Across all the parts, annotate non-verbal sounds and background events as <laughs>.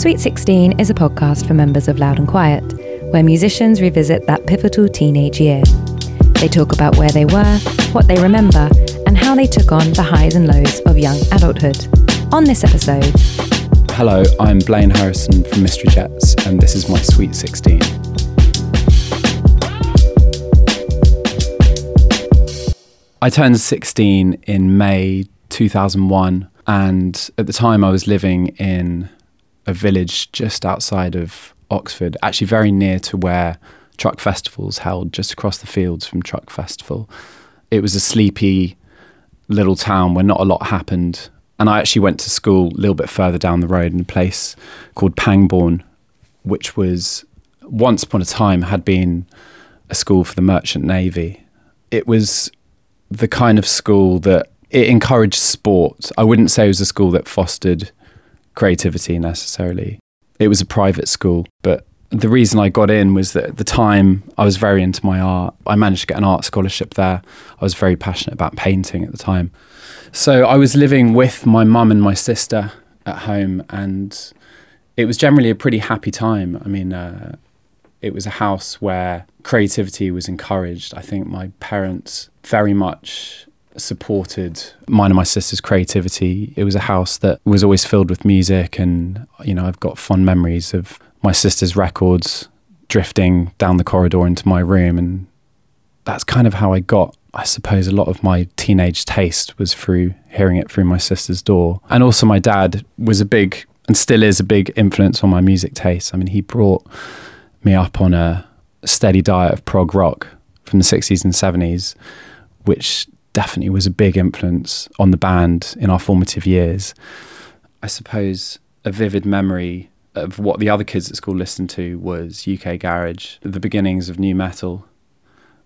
Sweet 16 is a podcast for members of Loud and Quiet, where musicians revisit that pivotal teenage year. They talk about where they were, what they remember, and how they took on the highs and lows of young adulthood. On this episode, Hello, I'm Blaine Harrison from Mystery Jets, and this is my Sweet 16. I turned 16 in May 2001, and at the time I was living in a village just outside of Oxford, actually very near to where Truck Festival's held, just across the fields from Truck Festival. It was a sleepy little town where not a lot happened. And I actually went to school a little bit further down the road in a place called Pangbourne, which was once upon a time had been a school for the merchant navy. It was the kind of school that it encouraged sport. I wouldn't say it was a school that fostered creativity necessarily. It was a private school, but the reason I got in was that at the time I was very into my art. I managed to get an art scholarship there. I was very passionate about painting at the time. So I was living with my mum and my sister at home, and it was generally a pretty happy time. I mean, uh, it was a house where creativity was encouraged. I think my parents very much supported mine and my sister's creativity. It was a house that was always filled with music, and you know, I've got fond memories of my sister's records drifting down the corridor into my room, and that's kind of how I got. I suppose a lot of my teenage taste was through hearing it through my sister's door. And also, my dad was a big and still is a big influence on my music taste. I mean, he brought me up on a steady diet of prog rock from the 60s and 70s, which definitely was a big influence on the band in our formative years. I suppose a vivid memory of what the other kids at school listened to was UK Garage, the beginnings of nu metal,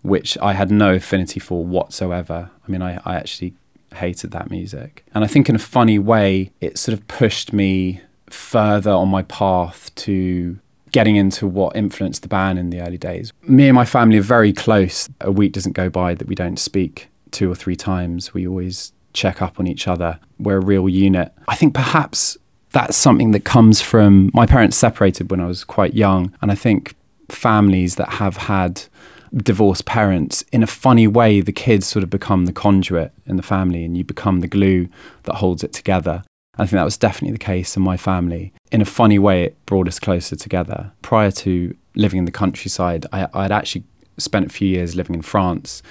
which I had no affinity for whatsoever. I mean, I, I actually hated that music. And I think in a funny way, it sort of pushed me further on my path to getting into what influenced the band in the early days. Me and my family are very close. A week doesn't go by that we don't speak two or three times. We always check up on each other. We're a real unit. I think perhaps that's something that comes from my parents separated when I was quite young. And I think families that have had divorced parents, in a funny way, the kids sort of become the conduit in the family and you become the glue that holds it together. I think that was definitely the case in my family. In a funny way, it brought us closer together. Prior to living in the countryside, I, I'd actually spent a few years living in France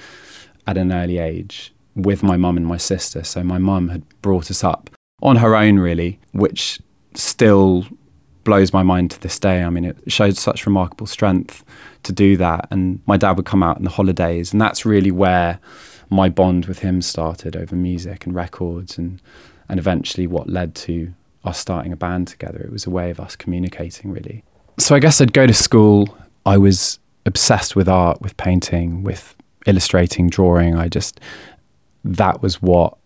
at an early age with my mum and my sister. So my mum had brought us up on her own, really, which still blows my mind to this day. I mean, it showed such remarkable strength to do that. And my dad would come out in the holidays, and that's really where my bond with him started over music and records, and and eventually what led to us starting a band together. It was a way of us communicating, really. So I guess I'd go to school. I was obsessed with art, with painting, with illustrating, drawing. I just that was what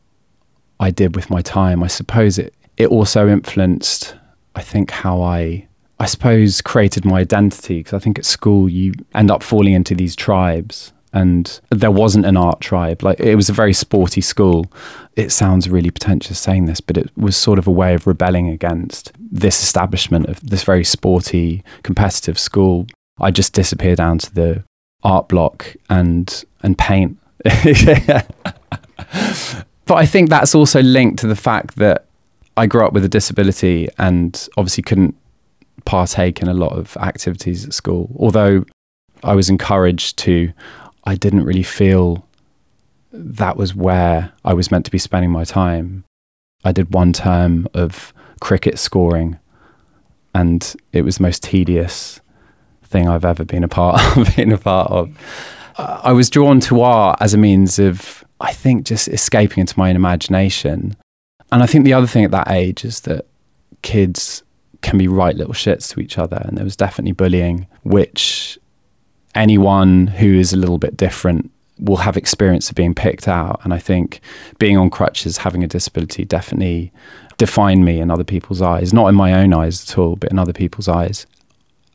I did with my time. I suppose it it also influenced I think how I I suppose created my identity because I think at school you end up falling into these tribes and there wasn't an art tribe like it was a very sporty school it sounds really pretentious saying this but it was sort of a way of rebelling against this establishment of this very sporty competitive school i just disappear down to the art block and and paint. <laughs> but I think that's also linked to the fact that I grew up with a disability and obviously couldn't partake in a lot of activities at school. Although I was encouraged to, I didn't really feel that was where I was meant to be spending my time. I did one term of cricket scoring and it was the most tedious thing I've ever been a part <laughs> of. been a part of. I was drawn to art as a means of, I think, just escaping into my own imagination. And I think the other thing at that age is that kids can be right little shits to each other. And there was definitely bullying, which anyone who is a little bit different will have experience of being picked out. And I think being on crutches, having a disability, definitely defined me in other people's eyes, not in my own eyes at all, but in other people's eyes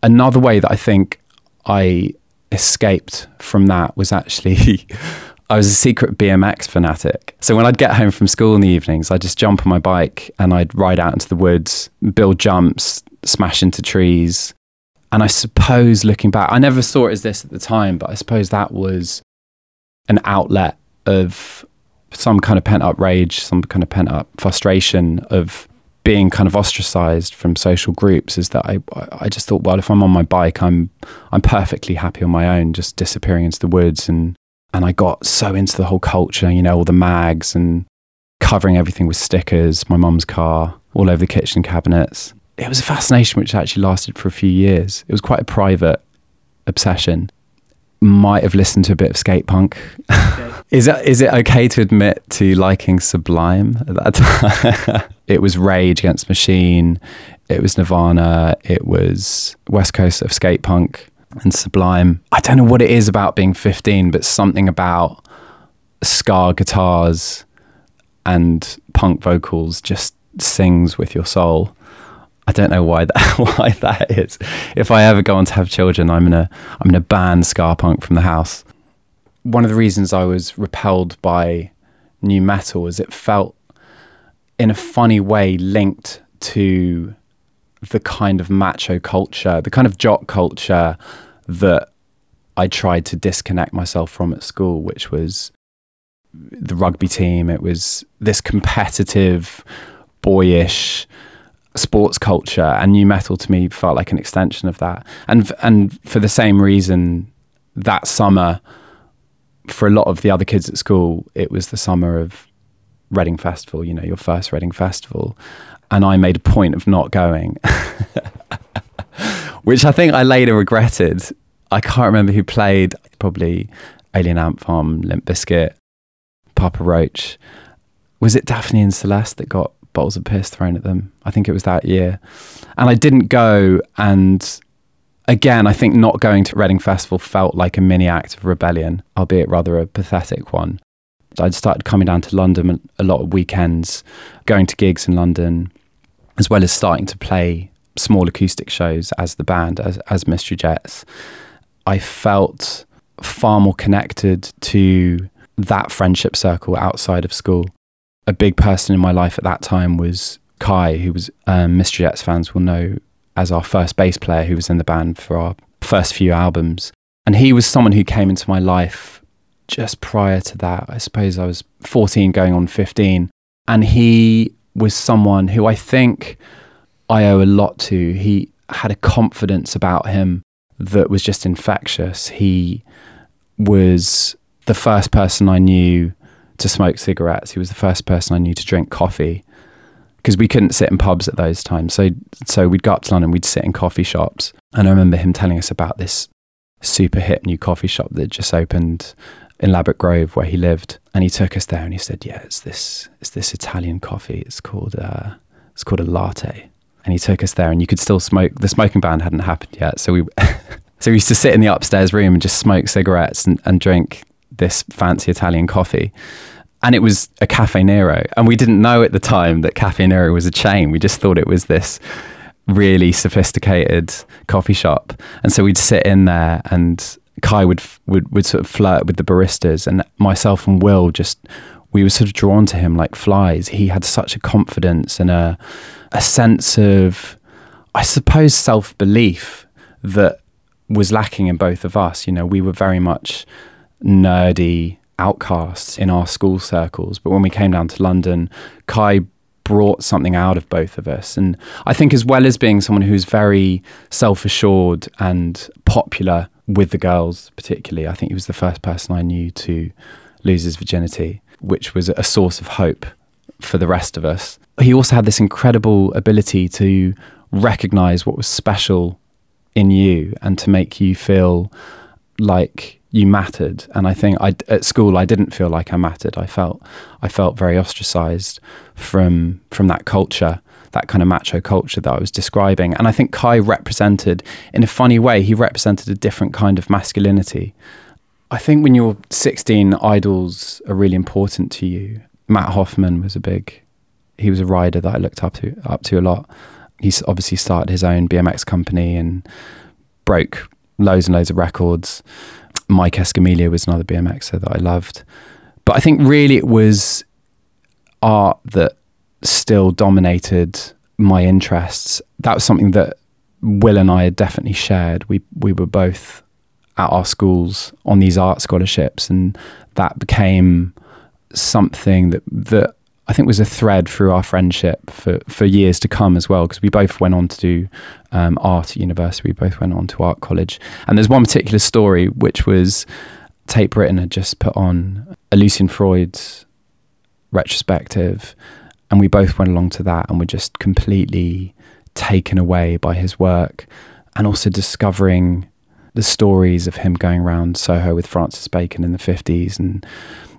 another way that I think I escaped from that was actually <laughs> I was a secret BMX fanatic. So when I'd get home from school in the evenings, I'd just jump on my bike and I'd ride out into the woods, build jumps, smash into trees. And I suppose looking back, I never saw it as this at the time, but I suppose that was an outlet of some kind of pent up rage, some kind of pent up frustration of being kind of ostracized from social groups is that I I just thought well if I'm on my bike I'm I'm perfectly happy on my own just disappearing into the woods. And and I got so into the whole culture you know all the mags and covering everything with stickers my mum's car all over the kitchen cabinets. It was a fascination which actually lasted for a few years. It was quite a private obsession might have listened to a bit of skate punk. Okay. <laughs> is it is it okay to admit to liking Sublime at that <laughs> time? it was Rage Against Machine, it was Nirvana, it was West Coast of skate punk and Sublime. I don't know what it is about being 15, but something about ska guitars and punk vocals just sings with your soul. I don't know why that <laughs> why that is. If I ever go on to have children, I'm gonna I'm gonna ban ska punk from the house. One of the reasons I was repelled by nu metal is it felt in a funny way linked to the kind of macho culture, the kind of jock culture that I tried to disconnect myself from at school, which was the rugby team. It was this competitive, boyish, sports culture and nu metal to me felt like an extension of that. And and for the same reason that summer for a lot of the other kids at school it was the summer of Reading Festival you know your first Reading Festival. And I made a point of not going <laughs> which I think I later regretted. I can't remember who played probably Alien Ant Farm Limp Bizkit Papa Roach. Was it Daphne and Celeste that got bottles of piss thrown at them. I think it was that year. And I didn't go. And again, I think not going to Reading Festival felt like a mini act of rebellion, albeit rather a pathetic one. I'd started coming down to London a lot of weekends, going to gigs in London, as well as starting to play small acoustic shows as the band, as, as Mystery Jets. I felt far more connected to that friendship circle outside of school a big person in my life at that time was Kai, who was um, Mystery Jets fans will know as our first bass player, who was in the band for our first few albums. And he was someone who came into my life just prior to that. I suppose I was 14 going on 15. And he was someone who I think I owe a lot to. He had a confidence about him that was just infectious. He was the first person I knew to smoke cigarettes. He was the first person I knew to drink coffee because we couldn't sit in pubs at those times. So so we'd go up to London, we'd sit in coffee shops, and I remember him telling us about this super hip new coffee shop that just opened in Ladbroke Grove where he lived, and he took us there and he said, "Yeah, it's this it's this Italian coffee. It's called uh, it's called a latte." And he took us there, and you could still smoke. The smoking ban hadn't happened yet, so we. <laughs> so we used to sit in the upstairs room and just smoke cigarettes and, and drink this fancy Italian coffee. And it was a Cafe Nero. And we didn't know at the time that Cafe Nero was a chain. We just thought it was this really sophisticated coffee shop. And so we'd sit in there and Kai would, would, would sort of flirt with the baristas. And myself and Will just, we were sort of drawn to him like flies. He had such a confidence and a, a sense of, I suppose, self belief that was lacking in both of us. You know, we were very much nerdy outcasts in our school circles. But when we came down to London, Kai brought something out of both of us. And I think, as well as being someone who's very self assured and popular with the girls, particularly, I think he was the first person I knew to lose his virginity, which was a source of hope for the rest of us. He also had this incredible ability to recognize what was special in you and to make you feel like you mattered. And i think I, at school i didn't feel like i mattered. I felt i felt very ostracized from from that culture that kind of macho culture that i was describing. And i think kai represented in a funny way he represented a different kind of masculinity. I think when you're 16 idols are really important to you. Matt hoffman was a big he was a rider that i looked up to up to a lot. He's obviously started his own bmx company and broke loads and loads of records Mike Escamilla was another BMXer that I loved. But I think really it was art that still dominated my interests. That was something that Will and I had definitely shared. We we were both at our schools on these art scholarships, and that became something that that I think was a thread through our friendship for, for years to come as well, because we both went on to do um, art at university. We both went on to art college. And there's one particular story which was Tate Britain had just put on a Lucian Freud retrospective, and we both went along to that and were just completely taken away by his work and also discovering the stories of him going around Soho with Francis Bacon in the 50s and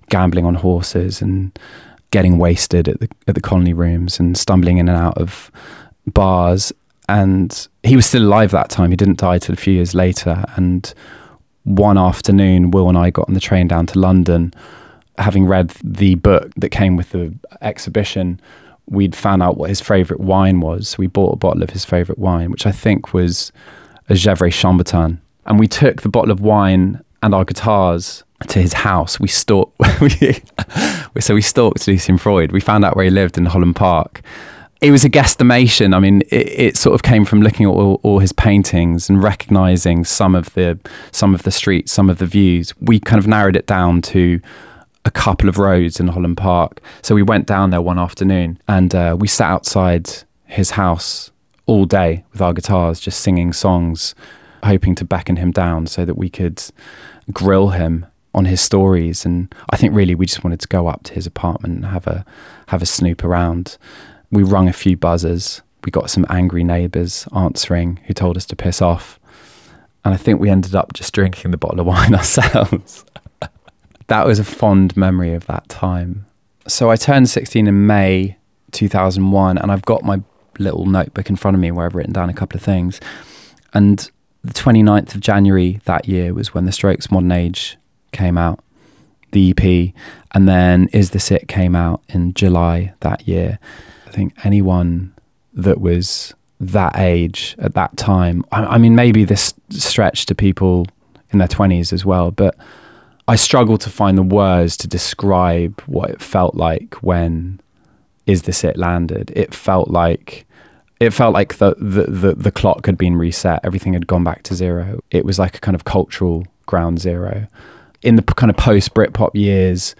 gambling on horses and getting wasted at the at the colony rooms and stumbling in and out of bars. And he was still alive that time. He didn't die till a few years later. And one afternoon, Will and I got on the train down to London, having read the book that came with the exhibition. We'd found out what his favourite wine was. We bought a bottle of his favourite wine, which I think was a Gevrey Chambertin. And we took the bottle of wine and our guitars to his house. We stalked, <laughs> so we stalked Lucian Freud. We found out where he lived in Holland Park. It was a guesstimation. I mean, it, it sort of came from looking at all, all, his paintings and recognizing some of the some of the streets, some of the views. We kind of narrowed it down to a couple of roads in Holland Park. So we went down there one afternoon and uh, we sat outside his house all day with our guitars, just singing songs, hoping to beckon him down so that we could grill him on his stories. And I think really we just wanted to go up to his apartment and have a have a snoop around. We rung a few buzzers. We got some angry neighbours answering who told us to piss off. And I think we ended up just drinking the bottle of <laughs> wine ourselves. <laughs> that was a fond memory of that time. So I turned 16 in May 2001, and I've got my little notebook in front of me where I've written down a couple of things. And the 29th of January that year was when the Strokes Modern Age came out, the EP, and then Is This It came out in July that year. I think anyone that was that age at that time, I, I mean, maybe this stretched to people in their 20s as well, but I struggle to find the words to describe what it felt like when Is This It landed. It felt like it felt like the, the, the, the, clock had been reset. Everything had gone back to zero. It was like a kind of cultural ground zero in the kind of post Britpop years,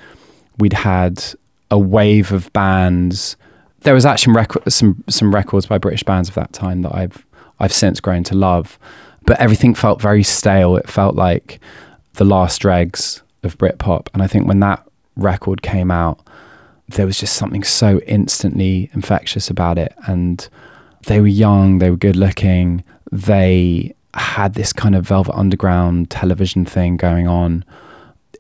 we'd had a wave of bands. There was actually rec- some some records by British bands of that time that I've I've since grown to love, but everything felt very stale. It felt like the last dregs of Britpop, and I think when that record came out, there was just something so instantly infectious about it. And they were young, they were good looking, they had this kind of Velvet Underground television thing going on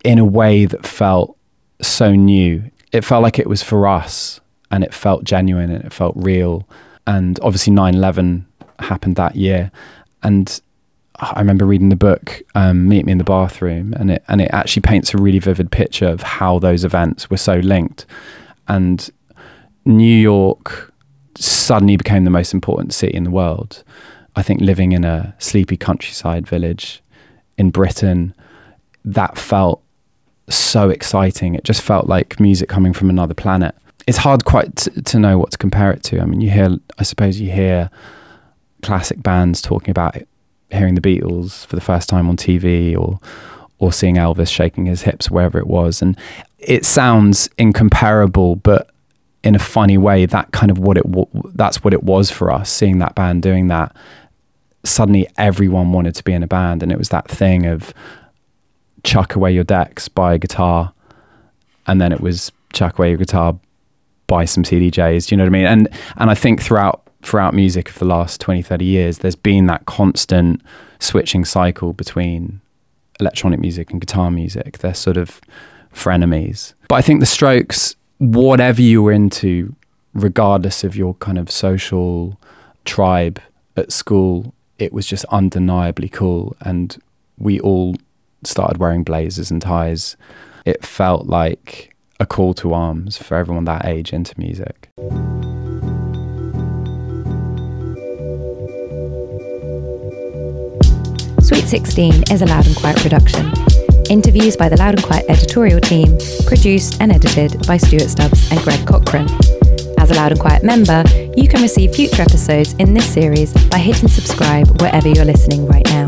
in a way that felt so new. It felt like it was for us and it felt genuine and it felt real. And obviously 9 11 happened that year. And I remember reading the book um, "Meet Me in the Bathroom," and it and it actually paints a really vivid picture of how those events were so linked. And New York suddenly became the most important city in the world. I think living in a sleepy countryside village in Britain, that felt so exciting. It just felt like music coming from another planet. It's hard quite to, to know what to compare it to. I mean, you hear, I suppose, you hear classic bands talking about it, hearing the Beatles for the first time on TV or or seeing Elvis shaking his hips wherever it was, and it sounds incomparable, but in a funny way, that kind of what it that's what it was for us. Seeing that band doing that, suddenly everyone wanted to be in a band, and it was that thing of chuck away your decks, buy a guitar, and then it was chuck away your guitar, buy some CDJs. You know what I mean? And and I think throughout throughout music of the last 20, 30 years, there's been that constant switching cycle between electronic music and guitar music. They're sort of frenemies. But I think the Strokes, whatever you were into, regardless of your kind of social tribe at school, it was just undeniably cool. And we all started wearing blazers and ties, it felt like a call to arms for everyone that age into music. Sweet 16 is a Loud and Quiet production. Interviews by the Loud and Quiet editorial team, produced and edited by Stuart Stubbs and Greg Cochran. As a Loud and Quiet member, you can receive future episodes in this series by hitting subscribe wherever you're listening right now.